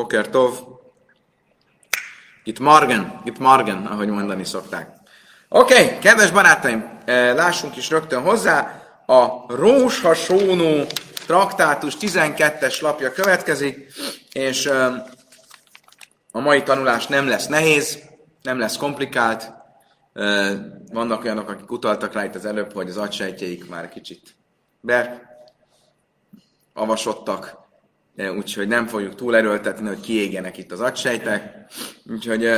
Boker Tov. Itt Margen, itt Margen, ahogy mondani szokták. Oké, okay, kedves barátaim, eh, lássunk is rögtön hozzá. A Róshasónó traktátus 12-es lapja következik, és eh, a mai tanulás nem lesz nehéz, nem lesz komplikált. Eh, vannak olyanok, akik utaltak rá itt az előbb, hogy az agysejtjeik már kicsit beavasodtak, úgyhogy nem fogjuk túlerőltetni, hogy kiégjenek itt az agysejtek. Úgyhogy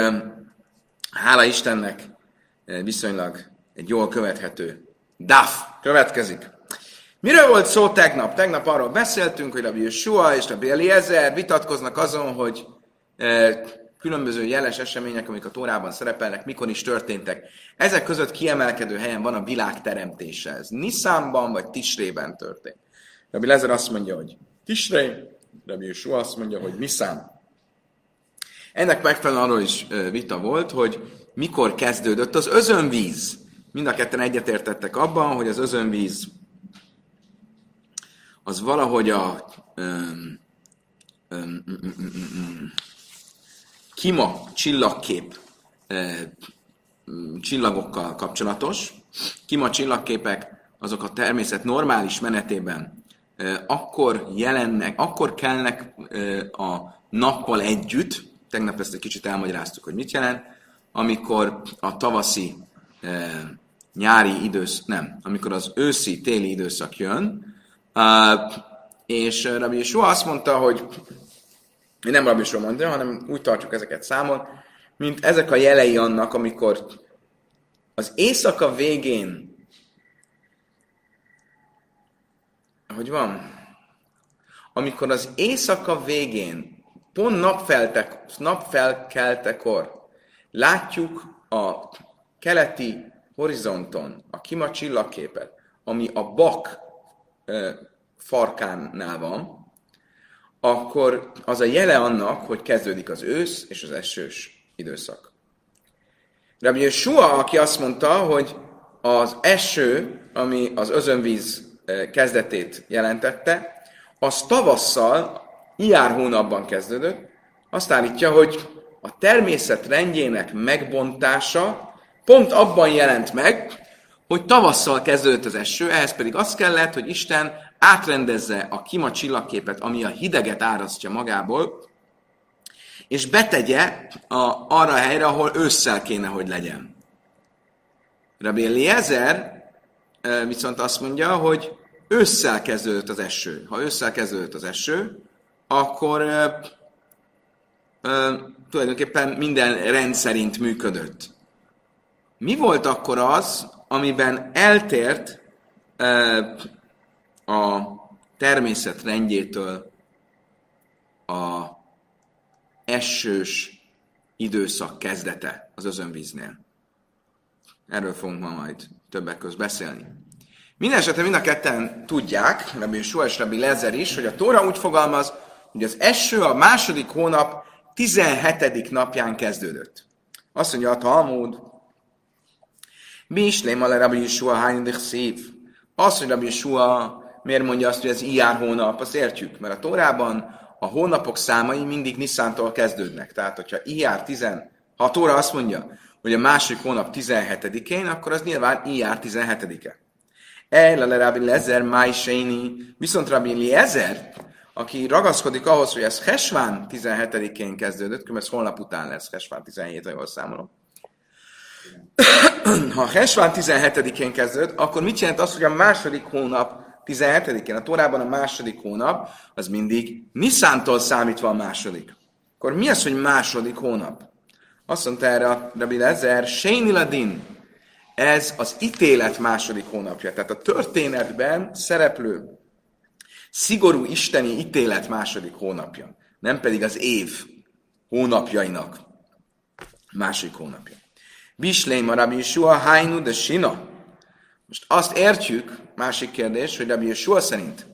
hála Istennek viszonylag egy jól követhető DAF következik. Miről volt szó tegnap? Tegnap arról beszéltünk, hogy Rabbi Yeshua és Rabbi Eliezer vitatkoznak azon, hogy különböző jeles események, amik a Tórában szerepelnek, mikor is történtek. Ezek között kiemelkedő helyen van a világ teremtése. Ez Niszánban vagy Tisrében történt. Rabbi Lezer azt mondja, hogy Tisré, Rabbi Yeshua azt mondja, hogy Niszán. Ennek megfelelően arról is vita volt, hogy mikor kezdődött az özönvíz. Mind a ketten egyetértettek abban, hogy az özönvíz az valahogy a um, um, um, kima csillagkép um, csillagokkal kapcsolatos. Kima csillagképek azok a természet normális menetében akkor jelennek, akkor kelnek uh, a nappal együtt, tegnap ezt egy kicsit elmagyaráztuk, hogy mit jelent, amikor a tavaszi nyári időszak, nem, amikor az őszi, téli időszak jön, és Rabbi Yeshua azt mondta, hogy nem Rabbi Yeshua mondta, hanem úgy tartjuk ezeket számon, mint ezek a jelei annak, amikor az éjszaka végén hogy van? Amikor az éjszaka végén, pont napfeltek, napfelkeltekor Látjuk a keleti horizonton a kima csillagképet, ami a bak farkánál van, akkor az a jele annak, hogy kezdődik az ősz és az esős időszak. Rabbi Sua, aki azt mondta, hogy az eső, ami az özönvíz kezdetét jelentette, az tavasszal, iár hónapban kezdődött, azt állítja, hogy a természet rendjének megbontása pont abban jelent meg, hogy tavasszal kezdődött az eső, ehhez pedig az kellett, hogy Isten átrendezze a kima csillagképet, ami a hideget árasztja magából, és betegye a, arra a helyre, ahol ősszel kéne, hogy legyen. Rabbi Eliezer viszont azt mondja, hogy ősszel kezdődött az eső. Ha ősszel kezdődött az eső, akkor tulajdonképpen minden rendszerint működött. Mi volt akkor az, amiben eltért a természet rendjétől a esős időszak kezdete az özönvíznél? Erről fogunk ma majd többek között beszélni. Mindenesetre mind a ketten tudják, Rabbi Sua és Rabbi Lezer is, hogy a Tóra úgy fogalmaz, hogy az eső a második hónap 17. napján kezdődött. Azt mondja a Talmud, mi is lém a Rabbi Yeshua hányadik szív. Azt, hogy Rabbi Yeshua miért mondja azt, hogy ez ijár hónap, azt értjük, mert a Tórában a hónapok számai mindig Nisszántól kezdődnek. Tehát, hogyha ijár 10, ha a Tóra azt mondja, hogy a másik hónap 17-én, akkor az nyilván ijár 17-e. El a Rabbi Lezer, Máj viszont Rabbi Lezer, aki ragaszkodik ahhoz, hogy ez Hesván 17-én kezdődött, mert ez holnap után lesz Hesván 17, ha számolom. ha Hesván 17-én kezdődött, akkor mit jelent az, hogy a második hónap 17-én, a Torában a második hónap, az mindig Niszántól számítva a második. Akkor mi az, hogy második hónap? Azt mondta erre Rabbi Lezer, Séniladin, ez az ítélet második hónapja. Tehát a történetben szereplő szigorú isteni ítélet második hónapja, nem pedig az év hónapjainak második hónapja. Bisleim a Rabbi Yeshua Hainu de Sina. Most azt értjük, másik kérdés, hogy Rabbi Yeshua szerint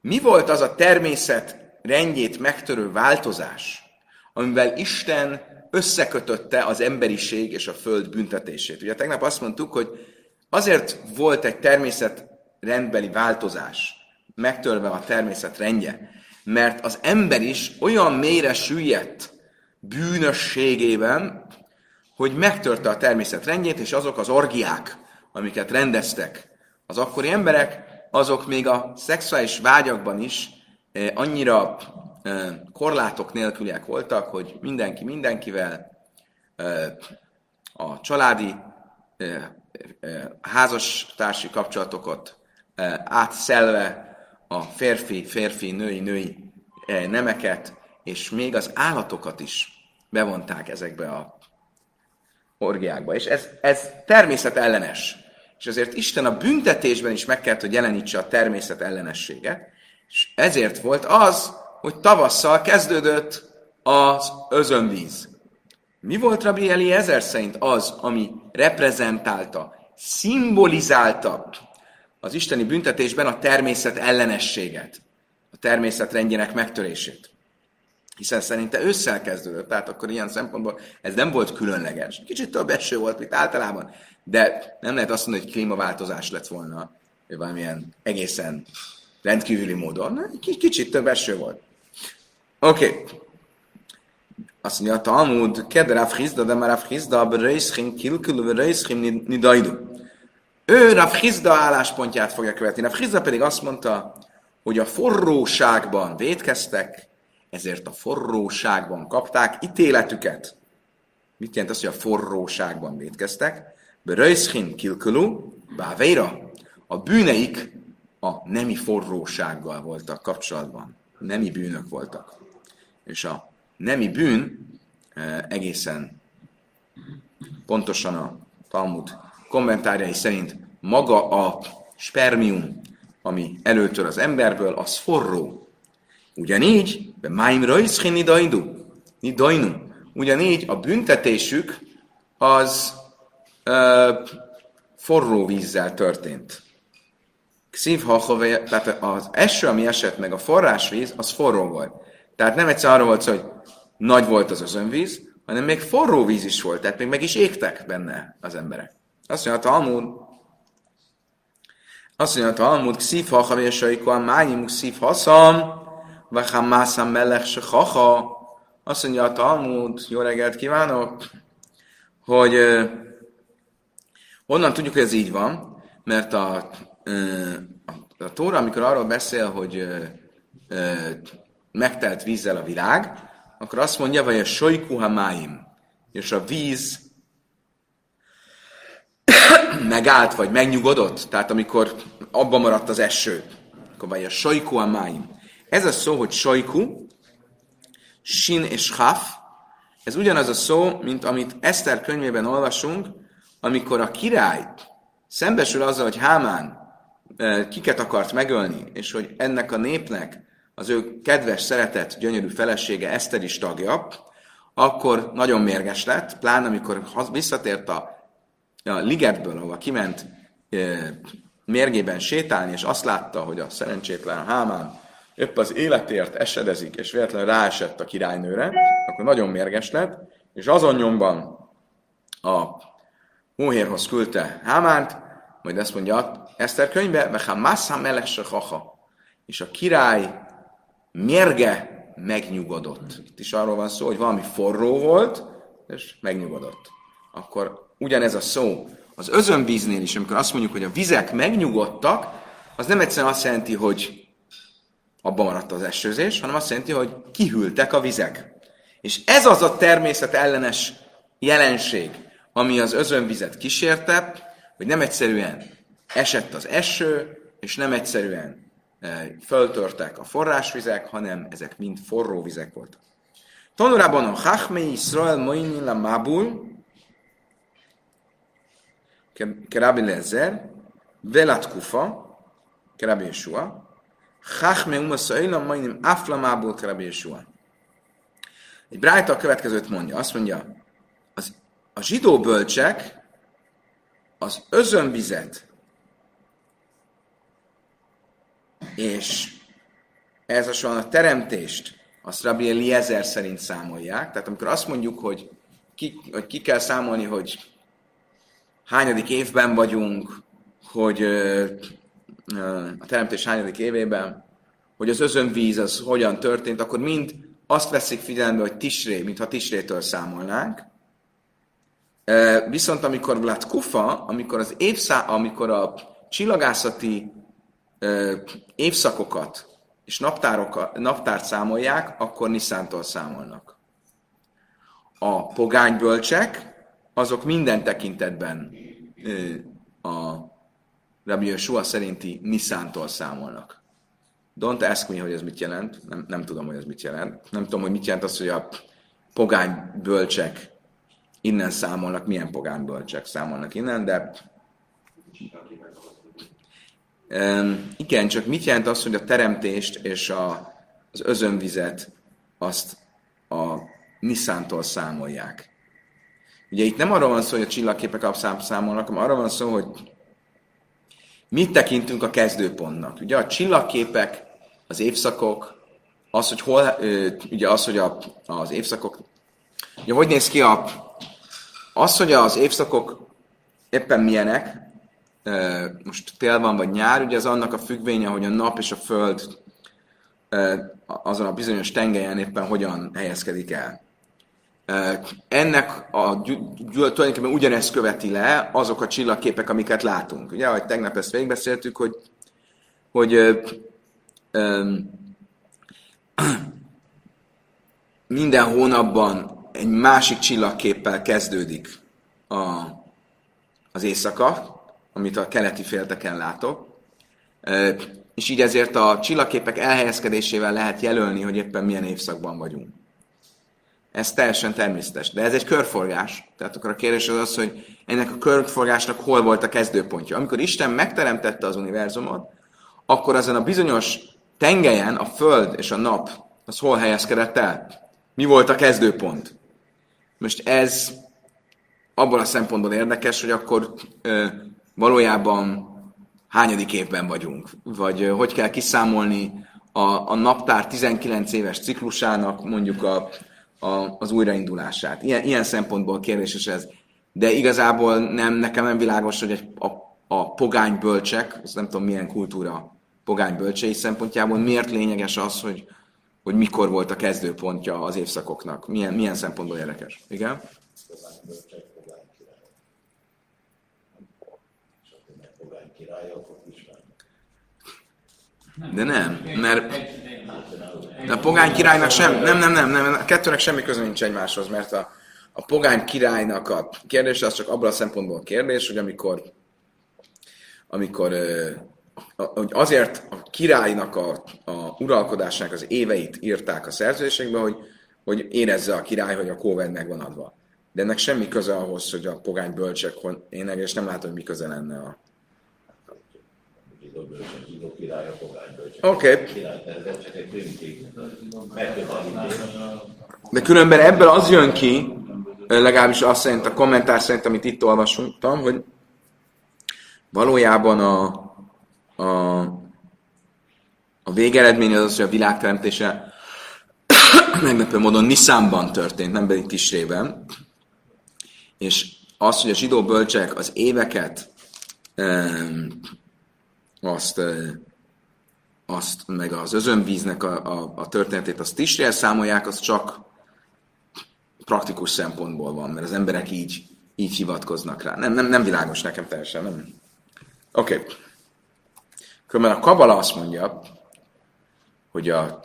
mi volt az a természet rendjét megtörő változás, amivel Isten összekötötte az emberiség és a föld büntetését. Ugye tegnap azt mondtuk, hogy azért volt egy természet rendbeli változás, megtörve a természet rendje, mert az ember is olyan mélyre süllyedt bűnösségében, hogy megtörte a természet rendjét, és azok az orgiák, amiket rendeztek az akkori emberek, azok még a szexuális vágyakban is eh, annyira korlátok nélküliek voltak, hogy mindenki mindenkivel a családi házastársi kapcsolatokat átszelve a férfi, férfi, női, női nemeket, és még az állatokat is bevonták ezekbe a orgiákba. És ez, ez természet ellenes. És ezért Isten a büntetésben is meg kellett, hogy jelenítse a természet ellenességet. És ezért volt az, hogy tavasszal kezdődött az özönvíz. Mi volt Rabbi Eliezer szerint az, ami reprezentálta, szimbolizálta az isteni büntetésben a természet ellenességet, a természet rendjének megtörését? hiszen szerinte ősszel kezdődött, tehát akkor ilyen szempontból ez nem volt különleges. Kicsit több eső volt, mint általában, de nem lehet azt mondani, hogy klímaváltozás lett volna, vagy valamilyen egészen rendkívüli módon. Kicsit több eső volt. Oké. Okay. Azt mondja, a Talmud, kedve Rav Hizda, de már Rav Hizda, bereiszchim kilkül, bereiszchim nidajdu. Ő Rav Hizda álláspontját fogja követni. Rav Hizda pedig azt mondta, hogy a forróságban védkeztek, ezért a forróságban kapták ítéletüket. Mit jelent az, hogy a forróságban védkeztek? Beröjszkin kilkulu, báveira. A bűneik a nemi forrósággal voltak kapcsolatban. Nemi bűnök voltak. És a nemi bűn e, egészen pontosan a Talmud kommentárjai szerint maga a spermium, ami előtör az emberből, az forró. Ugyanígy, be máim rajszhin nidajnu, ugyanígy a büntetésük az ö, forró vízzel történt. Kszív tehát az eső, ami esett meg a forrásvíz, az forró volt. Tehát nem egyszer arról volt hogy nagy volt az özönvíz, hanem még forró víz is volt, tehát még meg is égtek benne az emberek. Azt mondja a Talmud, azt mondja a Talmud, kszív hachavésaikon, mányim kszív haszam, Vachamászam melech se haha. Azt mondja a Talmud, jó reggelt kívánok, hogy honnan tudjuk, hogy ez így van, mert a, uh, a, a Tóra, amikor arról beszél, hogy uh, megtelt vízzel a világ, akkor azt mondja, hogy a sojkuha máim, és a víz megállt, vagy megnyugodott, tehát amikor abban maradt az eső, akkor vagy a sojkuha máim. Ez a szó, hogy sajku, sin és haf, ez ugyanaz a szó, mint amit Eszter könyvében olvasunk, amikor a király szembesül azzal, hogy Hámán e, kiket akart megölni, és hogy ennek a népnek az ő kedves, szeretett, gyönyörű felesége Eszter is tagja, akkor nagyon mérges lett, pláne amikor visszatért a, a ligetből, ahova kiment e, mérgében sétálni, és azt látta, hogy a szerencsétlen Hámán épp az életért esedezik, és véletlenül ráesett a királynőre, akkor nagyon mérges lett, és azon nyomban a Móhérhoz küldte Hámánt, majd ezt mondja Eszter könyve, Veha Massa Melesse Haha, és a király mérge megnyugodott. Itt is arról van szó, hogy valami forró volt, és megnyugodott. Akkor ugyanez a szó az özönvíznél is, amikor azt mondjuk, hogy a vizek megnyugodtak, az nem egyszerűen azt jelenti, hogy abban maradt az esőzés, hanem azt jelenti, hogy kihűltek a vizek. És ez az a természet ellenes jelenség, ami az özönvizet kísérte, hogy nem egyszerűen esett az eső, és nem egyszerűen föltörtek a forrásvizek, hanem ezek mind forró vizek voltak. Tanulában a Chachmei Israel Moinin la Mabul, Kerabi Lezer, Velat Kufa, Kerabi Yeshua, Chachme uma szailam majnim aflamából Rabbi Yeshua. Egy brájta a következőt mondja. Azt mondja, az, a zsidó bölcsek az özönvizet és ez a a teremtést azt Rabbi Eliezer szerint számolják. Tehát amikor azt mondjuk, hogy ki, hogy ki kell számolni, hogy hányadik évben vagyunk, hogy a teremtés hányadik évében, hogy az özönvíz az hogyan történt, akkor mind azt veszik figyelembe, hogy Tisré, mintha Tisrétől számolnánk. Viszont amikor Vlad Kufa, amikor az évszá, amikor a csillagászati évszakokat és naptárt számolják, akkor Niszántól számolnak. A pogánybölcsek, azok minden tekintetben a Rabbi Yeshua szerinti Niszántól számolnak. Don't ask me, hogy ez mit jelent. Nem, nem tudom, hogy ez mit jelent. Nem tudom, hogy mit jelent az, hogy a pogány bölcsek innen számolnak, milyen pogány bölcsek számolnak innen, de igen, csak mit jelent az, hogy a teremtést és a, az özönvizet azt a Niszántól számolják. Ugye itt nem arról van szó, hogy a csillagképek számolnak, hanem arról van szó, hogy mit tekintünk a kezdőpontnak. Ugye a csillagképek, az évszakok, az, hogy hol, ugye az, hogy a, az évszakok, ugye hogy néz ki a, az, hogy az évszakok éppen milyenek, most tél van vagy nyár, ugye az annak a függvénye, hogy a nap és a föld azon a bizonyos tengelyen éppen hogyan helyezkedik el. Ennek a, tulajdonképpen ugyanezt követi le azok a csillagképek, amiket látunk. Ugye, ahogy tegnap ezt végigbeszéltük, hogy, hogy um, minden hónapban egy másik csillagképpel kezdődik a, az éjszaka, amit a keleti félteken látok, és így ezért a csillagképek elhelyezkedésével lehet jelölni, hogy éppen milyen évszakban vagyunk. Ez teljesen természetes. De ez egy körforgás. Tehát akkor a kérdés az az, hogy ennek a körforgásnak hol volt a kezdőpontja. Amikor Isten megteremtette az univerzumot, akkor azon a bizonyos tengelyen a Föld és a nap az hol helyezkedett el? Mi volt a kezdőpont? Most ez abban a szempontból érdekes, hogy akkor valójában hányadik évben vagyunk, vagy hogy kell kiszámolni a, a naptár 19 éves ciklusának mondjuk a a, az újraindulását. Ilyen, ilyen szempontból kérdéses ez. De igazából nem, nekem nem világos, hogy egy, a, a pogány bölcsek, az nem tudom milyen kultúra pogány bölcsei szempontjából, miért lényeges az, hogy, hogy mikor volt a kezdőpontja az évszakoknak. Milyen, milyen szempontból érdekes. Igen? De nem, mert de a pogány királynak sem, nem, nem, nem, nem, a kettőnek semmi köze nincs egymáshoz, mert a, a pogány királynak a kérdés az csak abban a szempontból kérdés, hogy amikor, amikor hogy azért a királynak a, a uralkodásának az éveit írták a szerződésekbe, hogy, hogy érezze a király, hogy a kóved meg van adva. De ennek semmi köze ahhoz, hogy a pogány bölcsek, én és nem látom, hogy mi köze lenne a, Oké. Okay. De különben ebből az jön ki, legalábbis azt szerint, a kommentár szerint, amit itt olvastam, hogy valójában a, a, a végeredmény az az, hogy a világteremtése meglepő módon Niszánban történt, nem pedig Tisrében. És az, hogy a zsidó bölcsek az éveket azt, azt meg az özönvíznek a, a, a történetét azt is elszámolják, az csak praktikus szempontból van, mert az emberek így, így hivatkoznak rá. Nem, nem, nem világos nekem teljesen, nem. Oké. Okay. Különben a Kabala azt mondja, hogy a,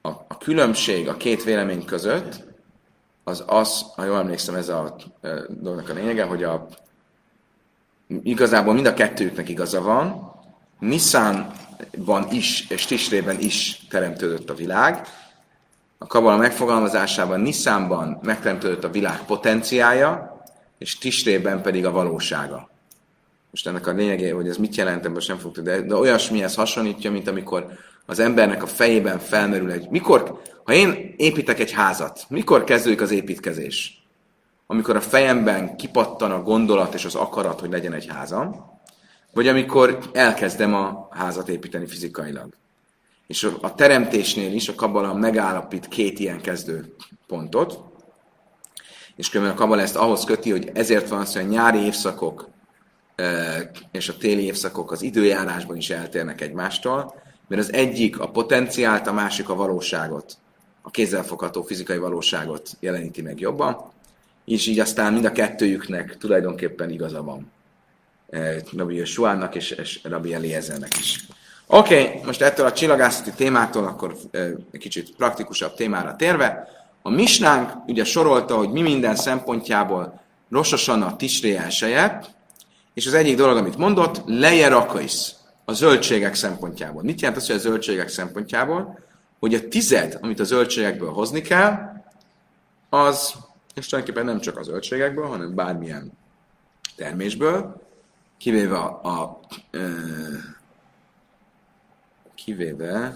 a, a különbség a két vélemény között az az, ha jól emlékszem, ez a, a dolognak a lényege, hogy a, igazából mind a kettőknek igaza van, Niszánban is, és Tisrében is teremtődött a világ. A kabala megfogalmazásában Niszánban megteremtődött a világ potenciája, és Tisrében pedig a valósága. Most ennek a lényege, hogy ez mit jelent, ebből sem fog de, de olyasmihez hasonlítja, mint amikor az embernek a fejében felmerül egy... Mikor, ha én építek egy házat, mikor kezdődik az építkezés? Amikor a fejemben kipattan a gondolat és az akarat, hogy legyen egy házam, vagy amikor elkezdem a házat építeni fizikailag. És a teremtésnél is a Kabbalah megállapít két ilyen kezdő pontot, és különben a Kabbalah ezt ahhoz köti, hogy ezért van az, hogy a nyári évszakok és a téli évszakok az időjárásban is eltérnek egymástól, mert az egyik a potenciált, a másik a valóságot, a kézzelfogható fizikai valóságot jeleníti meg jobban, és így aztán mind a kettőjüknek tulajdonképpen igaza van. Eh, Rabbi Josuának és, és Rabbi Eliezernek is. Oké, okay, most ettől a csillagászati témától akkor eh, egy kicsit praktikusabb témára térve. A misnánk ugye sorolta, hogy mi minden szempontjából rososan a tisré elseje, és az egyik dolog, amit mondott, leje rakaisz a zöldségek szempontjából. Mit jelent az, hogy a zöldségek szempontjából? Hogy a tized, amit a zöldségekből hozni kell, az, és tulajdonképpen nem csak a zöldségekből, hanem bármilyen termésből, kivéve a, a ö, kivéve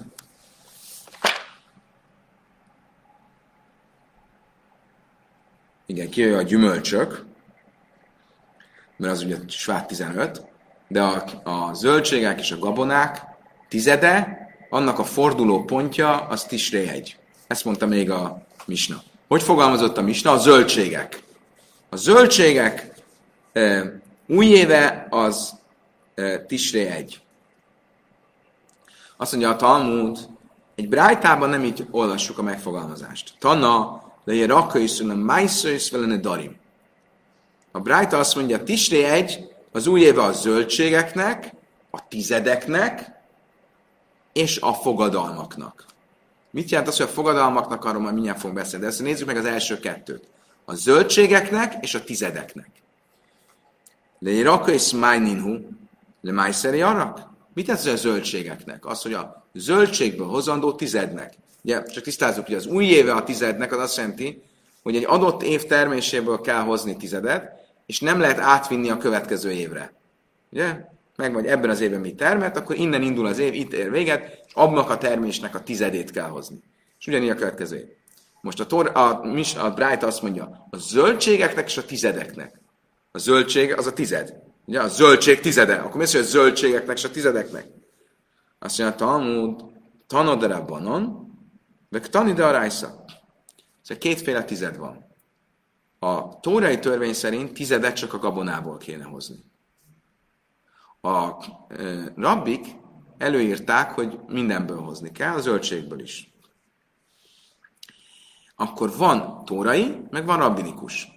igen, kivéve a gyümölcsök, mert az ugye svát 15, de a, a zöldségek és a gabonák tizede, annak a forduló pontja az Tisré egy. Ezt mondta még a Misna. Hogy fogalmazott a Misna? A zöldségek. A zöldségek e, új éve az e, Tisré egy. Azt mondja a Talmud, egy brájtában nem így olvassuk a megfogalmazást. Tanna, le rakka is, hanem is velene darim. A Brájta azt mondja, Tisré egy, az új éve a zöldségeknek, a tizedeknek és a fogadalmaknak. Mit jelent az, hogy a fogadalmaknak, arról majd mindjárt fogunk beszélni, de ezt nézzük meg az első kettőt. A zöldségeknek és a tizedeknek. Le raka és smajninhu, le májszeri arak? Mit az a zöldségeknek? Az, hogy a zöldségből hozandó tizednek. Ugye, csak tisztázzuk, hogy az új éve a tizednek az azt jelenti, hogy egy adott év terméséből kell hozni tizedet, és nem lehet átvinni a következő évre. Ugye? Meg vagy ebben az évben mi termet, akkor innen indul az év, itt ér véget, és abnak a termésnek a tizedét kell hozni. És ugyanígy a következő év. Most a, tor, a, a, a Bright azt mondja, a zöldségeknek és a tizedeknek. A zöldség az a tized. Ugye? A zöldség tizede. Akkor mi az, hogy a zöldségeknek és a tizedeknek? Azt mondja, Talmud, tanodra banon, meg tanide a rájsza. Szóval kétféle tized van. A tórai törvény szerint tizedet csak a gabonából kéne hozni. A e, rabbik előírták, hogy mindenből hozni kell, a zöldségből is. Akkor van tórai, meg van rabbinikus.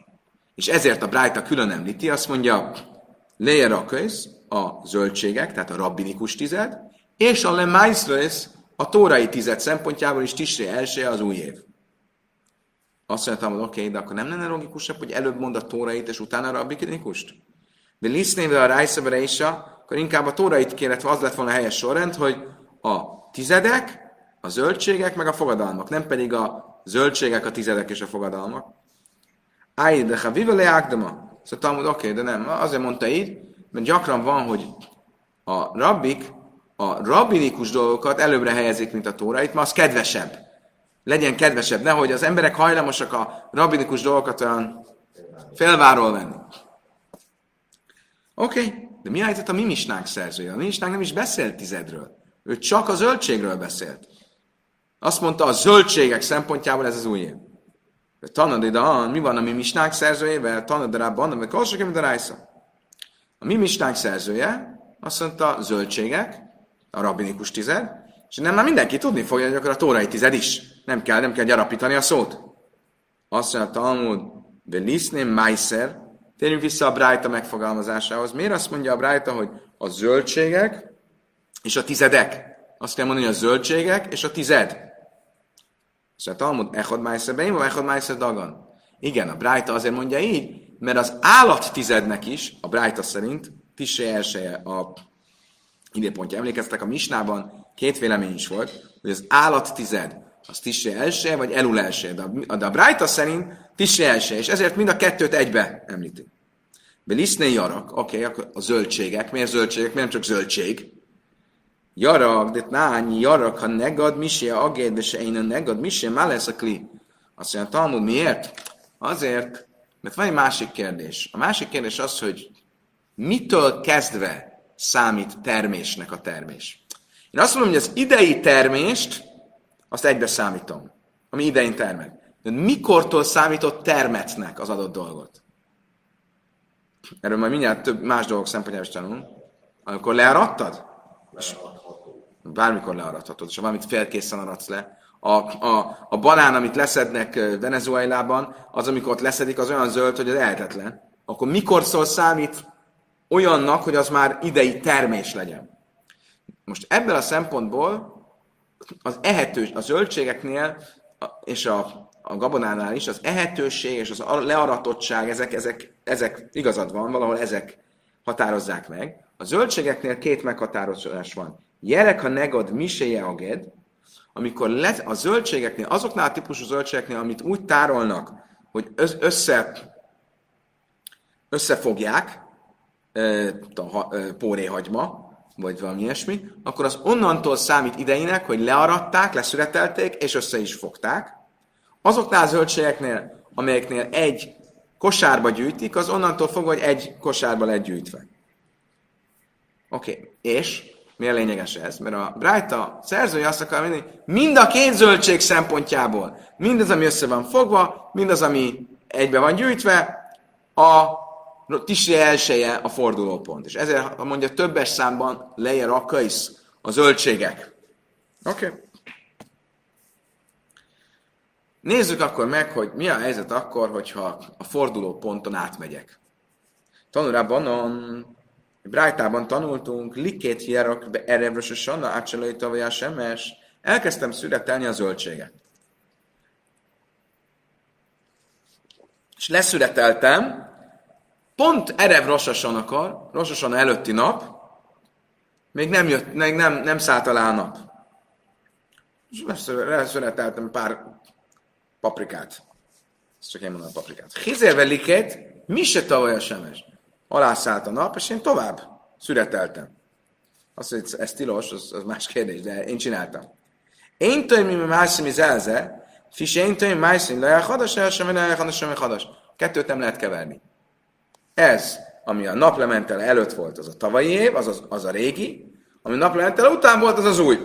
És ezért a Brájta külön említi, azt mondja, lejer a köz, a zöldségek, tehát a rabbinikus tized, és a lemaisres, a tórai tized szempontjából is tisré első az új év. Azt mondtam, hogy oké, okay, de akkor nem lenne logikusabb, hogy előbb mond a tórait, és utána a rabbinikust? De lisznéve a rájszabere is, akkor inkább a tórait kérett, az lett volna a helyes sorrend, hogy a tizedek, a zöldségek, meg a fogadalmak, nem pedig a zöldségek, a tizedek és a fogadalmak. Áj, de ha vive leákdama. Szóval Talmud, oké, okay, de nem. Azért mondta így, mert gyakran van, hogy a rabbik a rabbinikus dolgokat előbbre helyezik, mint a tórait, mert az kedvesebb legyen kedvesebb, nehogy az emberek hajlamosak a rabbinikus dolgokat olyan felváról venni. Oké, okay. De mi állított a mi misnánk szerzője? A mi nem is beszélt tizedről. Ő csak a zöldségről beszélt. Azt mondta, a zöldségek szempontjából ez az új év. Tanad ide, mi van a mi misnánk szerzőjével? Tanad rában, mert kalsak, mint a rájsza. A mi misnánk szerzője azt mondta, zöldségek, a rabbinikus tized, és nem már mindenki tudni fogja, hogy akkor a tórai tized is. Nem kell, nem kell gyarapítani a szót. Azt mondja a Talmud, de liszném májszer, térjünk vissza a Brájta megfogalmazásához. Miért azt mondja a Brájta, hogy a zöldségek és a tizedek? Azt kell mondani, hogy a zöldségek és a tized. És a Talmud, echod májszer beim, vagy echod májszer dagan? Igen, a Brájta azért mondja így, mert az állat tizednek is, a Brájta szerint, Tissé elsője a időpontja. Emlékeztek, a Misnában két vélemény is volt, hogy az állat tized az Tisre első, vagy Elul első. De a, de a Brájta szerint Tisre első, és ezért mind a kettőt egybe említi. Belisznei jarak, oké, okay, akkor a zöldségek. Miért zöldségek? Miért nem csak zöldség? Jarak, de nányi jarak, ha negad misé, agéd, se én a negad misé, már lesz a kli. Azt mondja, Talmud, miért? Azért, mert van egy másik kérdés. A másik kérdés az, hogy mitől kezdve számít termésnek a termés. Én azt mondom, hogy az idei termést azt egybe számítom, ami idején termet. De mikortól számított termetnek az adott dolgot? Erről majd mindjárt több más dolgok szempontjából is tanulunk. Amikor leáradtad? bármikor learadhatod, és ha valamit félkészen aradsz le, a, a, a banán, amit leszednek Venezuelában, az, amikor ott leszedik, az olyan zöld, hogy az elhetetlen. Akkor mikor szól számít olyannak, hogy az már idei termés legyen? Most ebből a szempontból az ehetős, a zöldségeknél és a, a gabonánál is az ehetőség és az learatottság, ezek, ezek, ezek igazad van, valahol ezek határozzák meg. A zöldségeknél két meghatározás van. Jelek, ha negad, miséje aged, amikor le, a zöldségeknél, azoknál a típusú zöldségeknél, amit úgy tárolnak, hogy össze, összefogják, a póréhagyma, vagy valami ilyesmi, akkor az onnantól számít idejének, hogy learatták, leszüretelték, és össze is fogták. Azoknál a zöldségeknél, amelyeknél egy kosárba gyűjtik, az onnantól fogva, hogy egy kosárba lett gyűjtve. Oké, okay. és miért lényeges ez? Mert a Brájta szerzője azt akar mondani, hogy mind a két zöldség szempontjából, mindaz, ami össze van fogva, mindaz, ami egybe van gyűjtve, a Tisri elsője a fordulópont. És ezért mondja többes számban leje rakkaisz a zöldségek. Oké. Okay. Nézzük akkor meg, hogy mi a helyzet akkor, hogyha a fordulóponton átmegyek. Tanulában Brájtában tanultunk, likét hierak be erevres a sanna, átcsalai tavaly a semes. Elkezdtem szüretelni a zöldséget. És leszüreteltem, pont erev Rosasonakar, Rosason előtti nap, még nem, jött, még nem, nem szállt alá a nap. És leszüreteltem pár paprikát. Ezt csak én mondom a paprikát. Hizérve likét, mi se tavaly a semes alászállt a nap, és én tovább szüreteltem. Azt, hogy ez tilos, az, az más kérdés, de én csináltam. Én tudom, mi mászim is elze, fis én tudom, mászim le hadas, el sem, le hadas, sem, hadas. Kettőt nem lehet keverni. Ez, ami a naplementel előtt volt, az a tavalyi év, az, az, az a régi, ami a naplementel után volt, az az új.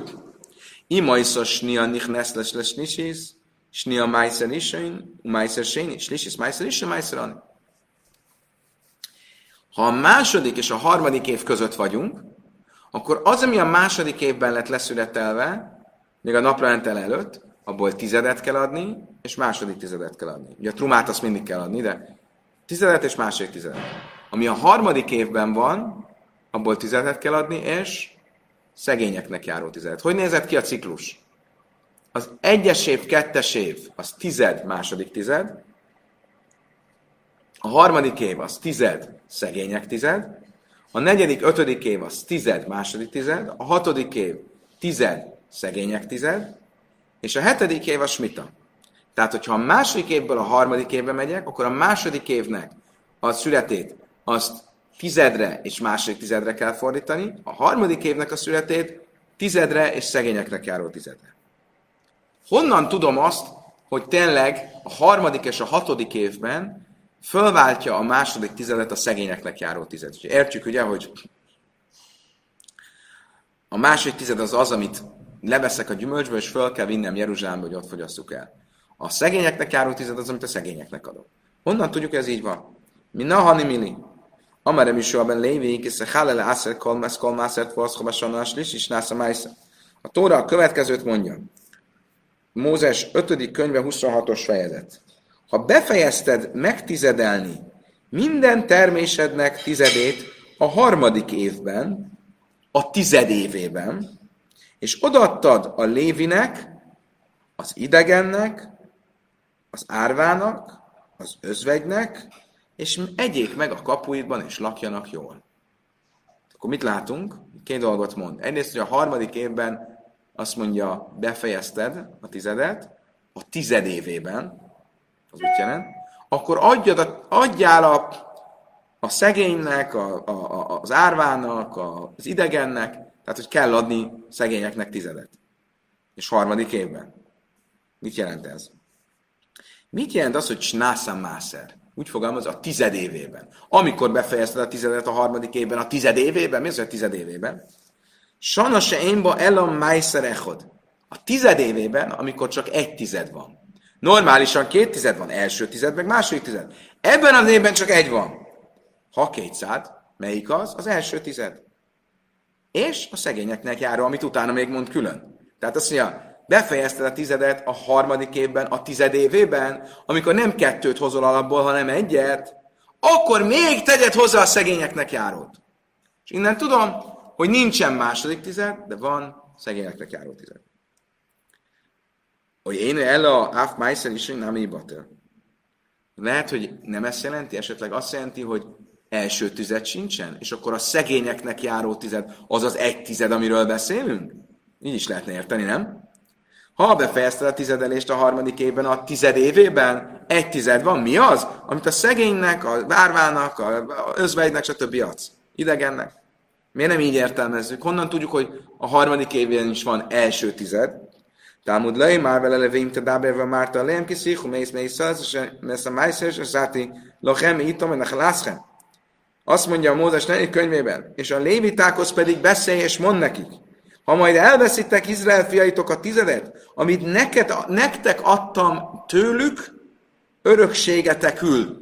Ima iszos snia nichnes les les nisis, snia májszer isén, májszer sén, slisis isén, májszer ani. Ha a második és a harmadik év között vagyunk, akkor az, ami a második évben lett leszületelve, még a naprendel előtt, abból tizedet kell adni, és második tizedet kell adni. Ugye a trumát azt mindig kell adni, de tizedet és második tizedet. Ami a harmadik évben van, abból tizedet kell adni, és szegényeknek járó tizedet. Hogy nézett ki a ciklus? Az egyes év, kettes év, az tized, második tized, a harmadik év az tized, szegények tized, a negyedik, ötödik év az tized, második tized, a hatodik év tized, szegények tized, és a hetedik év a smita. Tehát, hogyha a második évből a harmadik évbe megyek, akkor a második évnek a születét azt tizedre és második tizedre kell fordítani, a harmadik évnek a születét tizedre és szegényeknek járó tizedre. Honnan tudom azt, hogy tényleg a harmadik és a hatodik évben fölváltja a második tizedet a szegényeknek járó tized. Értjük ugye, hogy a második tized az az, amit leveszek a gyümölcsből, és föl kell vinnem Jeruzsálembe, hogy ott fogyasszuk el. A szegényeknek járó tized az, amit a szegényeknek adok. Honnan tudjuk, hogy ez így van? Mi nahani mili. Amerem is ben lévi, és a halele aszer kolmesz kolmászert forszkobasonás is, és násza A Tóra a következőt mondja. Mózes 5. könyve 26-os fejezet ha befejezted megtizedelni minden termésednek tizedét a harmadik évben, a tized évében, és odaadtad a lévinek, az idegennek, az árvának, az özvegynek, és egyék meg a kapuidban, és lakjanak jól. Akkor mit látunk? Két dolgot mond. Egyrészt, hogy a harmadik évben azt mondja, befejezted a tizedet, a tized évében, az mit jelent, akkor adjad, adjál a, a szegénynek, a, a, az árvának, a, az idegennek, tehát hogy kell adni szegényeknek tizedet. És harmadik évben. Mit jelent ez? Mit jelent az, hogy snászam mászer? Úgy fogalmaz a tized évében. Amikor befejezted a tizedet a harmadik évben, a tized évében, mi az, hogy a tized évében? Sana se énba elam májszer echod. A tized évében, amikor csak egy tized van. Normálisan két tized van, első tized, meg második tized. Ebben az évben csak egy van. Ha kétszád, melyik az? Az első tized. és a szegényeknek járó, amit utána még mond külön. Tehát azt mondja, befejezted a tizedet a harmadik évben, a tized évében, amikor nem kettőt hozol alapból, hanem egyet, akkor még tegyed hozzá a szegényeknek járót. És innen tudom, hogy nincsen második tized, de van szegényeknek járó tized. Hogy én el a Af Meiser is nem batel. Lehet, hogy nem ezt jelenti, esetleg azt jelenti, hogy első tized sincsen, és akkor a szegényeknek járó tized, az az egy tized, amiről beszélünk? Így is lehetne érteni, nem? Ha befejezted a tizedelést a harmadik évben, a tized évében, egy tized van, mi az? Amit a szegénynek, a várvának, a özvegynek, stb. adsz. Idegennek. Miért nem így értelmezzük? Honnan tudjuk, hogy a harmadik évben is van első tized? Talmud lei már vele levém te dábérve márta a lehem kiszichu, mész mész az, és mész a májszes, és záti lochem, itom, ennek lászchem. Azt mondja a Mózes könyvében, és a lévitákhoz pedig beszélj és mond nekik, ha majd elveszitek Izrael fiaitok a tizedet, amit neked, nektek adtam tőlük, örökségetekül.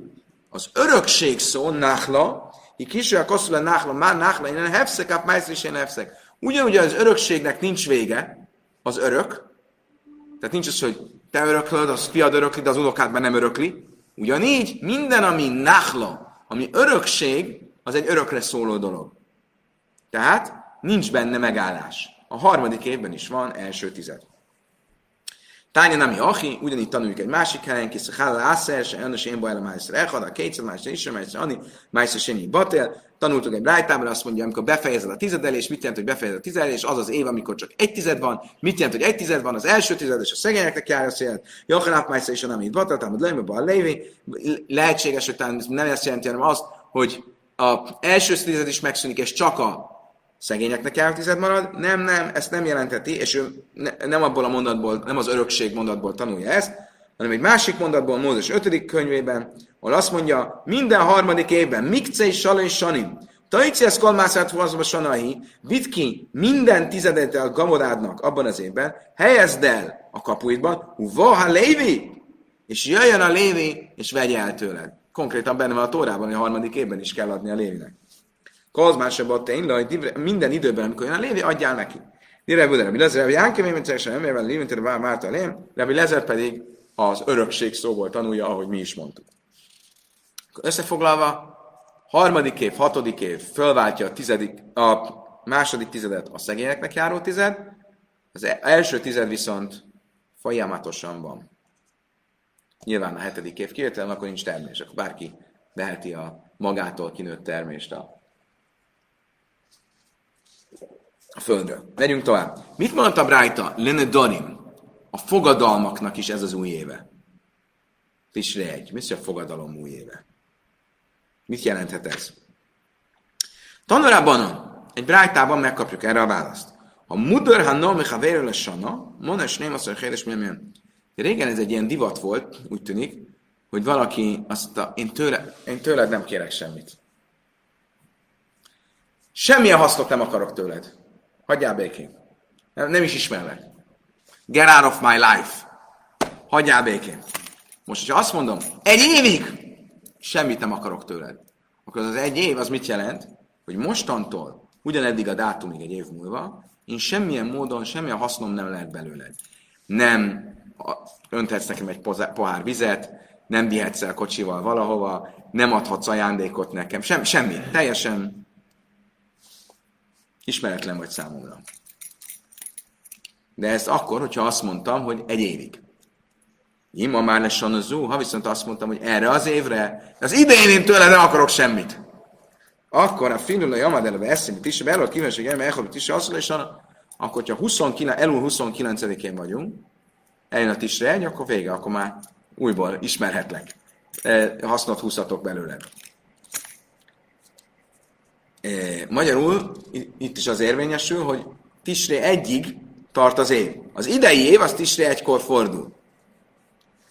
Az örökség szó, náhla, hi kiső a koszul a náhla, már náhla, én hefszek, áp májsz is én hefszek. Ugyanúgy az örökségnek nincs vége, az örök, tehát nincs az, hogy te öröklöd, az fiad örökli, de az unokád már nem örökli. Ugyanígy minden, ami náhla, ami örökség, az egy örökre szóló dolog. Tehát nincs benne megállás. A harmadik évben is van első tized. Tánya nami achi, ugyanígy tanuljuk egy másik helyen, kis a hála ászer, se önös én bajla májszer elhad, a kétszer májszer is, májszer ani, májszer sényi batél. Tanultuk egy rájtában, azt mondja, amikor befejezed a tizedelés, mit jelent, hogy befejezed a tizedelés, az az év, amikor csak egy tized van, mit jelent, hogy egy tized van, az első tized, és a szegényeknek jár, azt jelent, Jochanáp májszer is, ami batél, támad lejme, a lévi, lehetséges, hogy nem ezt jelenti, hanem azt, hogy a első tized is megszűnik, és csak a szegényeknek eltized marad. Nem, nem, ezt nem jelenteti, és ő ne, nem abból a mondatból, nem az örökség mondatból tanulja ezt, hanem egy másik mondatból, Mózes 5. könyvében, ahol azt mondja, minden harmadik évben, Mikce és Sala és Sanim, Taicias kolmászát hozva Sanai, vidd ki minden tizedet a gamorádnak abban az évben, helyezd el a kapuidban, Uvaha Lévi, és jöjjön a Lévi, és vegye el tőled. Konkrétan benne van a Tórában, hogy a harmadik évben is kell adni a Lévinek. Kozmás másabbat tény, minden időben, amikor jön a lévi, adjál neki. Mire Buda, Rabbi Lezer, Rabbi Jánke, mint teljesen emlével, lévén, tőle várta a lém, Rabbi Lezer pedig az örökség szóból tanulja, ahogy mi is mondtuk. Összefoglalva, harmadik év, hatodik év fölváltja a, tizedik, a második tizedet a szegényeknek járó tized, az e- első tized viszont folyamatosan van. Nyilván a hetedik év kivételen, akkor nincs termés, akkor bárki veheti a magától kinőtt termést a a földről. Megyünk tovább. Mit mondta Brájta? Lene Dorim. A fogadalmaknak is ez az új éve. Tisre egy. Mi a fogadalom új éve? Mit jelenthet ez? Tanulában egy brájtában megkapjuk erre a választ. Ha mudar ha nomi ha a sana, mones nem mondja, hogy milyen. Régen ez egy ilyen divat volt, úgy tűnik, hogy valaki azt mondta, én, tőle, én tőled nem kérek semmit. Semmilyen hasznot nem akarok tőled. Hagyjál békén. Nem, nem is ismerlek. Get out of my life. Hagyjál békén. Most, hogyha azt mondom, egy évig semmit nem akarok tőled, akkor az egy év az mit jelent? Hogy mostantól, ugyaneddig a dátumig egy év múlva, én semmilyen módon, semmilyen hasznom nem lehet belőled. Nem önthetsz nekem egy pohár vizet, nem vihetsz el kocsival valahova, nem adhatsz ajándékot nekem, sem, semmi. Teljesen Ismeretlen vagy számomra. De ez akkor, hogyha azt mondtam, hogy egy évig. Ima már lesan az ha viszont azt mondtam, hogy erre az évre, az idején én tőle nem akarok semmit. Akkor a finul a jamad eleve eszémi tisi, belőle kíváncsi, hogy elme is azt és akkor, hogyha 29, elul 29-én vagyunk, eljön a tisre akkor vége, akkor már újból ismerhetlek. E, hasznot húzhatok belőle. Magyarul itt is az érvényesül, hogy Tisré egyig tart az év. Az idei év az Tisré egykor fordul.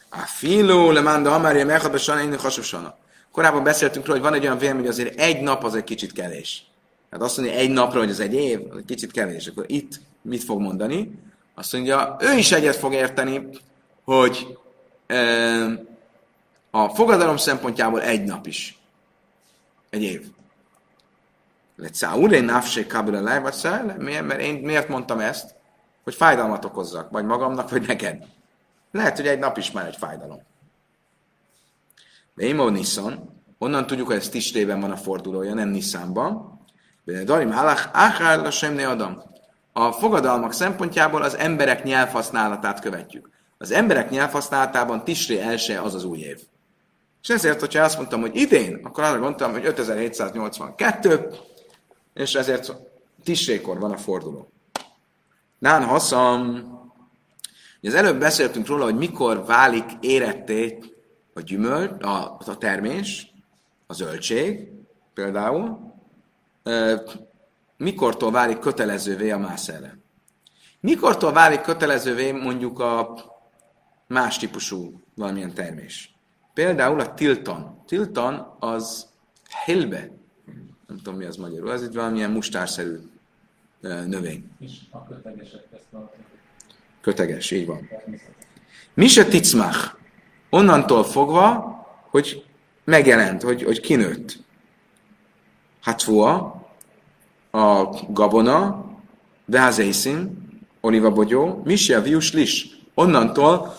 A filó le manda amárja mechad besana, én hasonlóan. Korábban beszéltünk róla, hogy van egy olyan vélemény, hogy azért egy nap az egy kicsit kevés. Tehát azt mondja egy napra, hogy az egy év, az egy kicsit kevés. Akkor itt mit fog mondani? Azt mondja, ő is egyet fog érteni, hogy e, a fogadalom szempontjából egy nap is. Egy év. Lecáulé nafsé kabila lejvacsá, miért, mert én miért mondtam ezt? Hogy fájdalmat okozzak, vagy magamnak, vagy neked. Lehet, hogy egy nap is már egy fájdalom. De Imo Nissan, onnan tudjuk, hogy ez Tistrében van a fordulója, nem Nissanban. De Darim Halach, Achár sem ne adam. A fogadalmak szempontjából az emberek nyelvhasználatát követjük. Az emberek nyelvhasználatában Tisré első az az új év. És ezért, hogyha azt mondtam, hogy idén, akkor arra gondoltam, hogy 5782, és ezért Tisrékor van a forduló. Nán haszam, az előbb beszéltünk róla, hogy mikor válik éretté a gyümölt, a, a termés, a zöldség például, mikortól válik kötelezővé a mászerre. Mikortól válik kötelezővé mondjuk a más típusú valamilyen termés. Például a tilton. Tilton az hilbe. Nem tudom, mi az magyarul. Az egy valamilyen mustárszerű növény. a kötegesek Köteges, így van. Mi se ticmach? Onnantól fogva, hogy megjelent, hogy, hogy kinőtt. Hatfua, a gabona, Vehazészin, olivabogyó, Misia vius lis. Onnantól,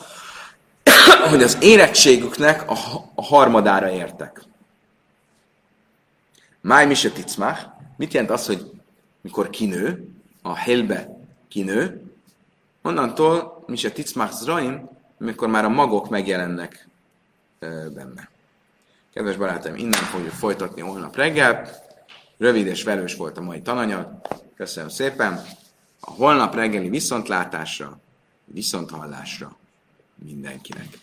hogy az érettségüknek a harmadára értek. Máj Misia ticmach. Mit jelent az, hogy mikor kinő, a helbe kinő, onnantól Misia ticmach zraim, mikor már a magok megjelennek benne. Kedves barátaim, innen fogjuk folytatni holnap reggel. Rövid és velős volt a mai tananyag. Köszönöm szépen. A holnap reggeli viszontlátásra, viszonthallásra mindenkinek.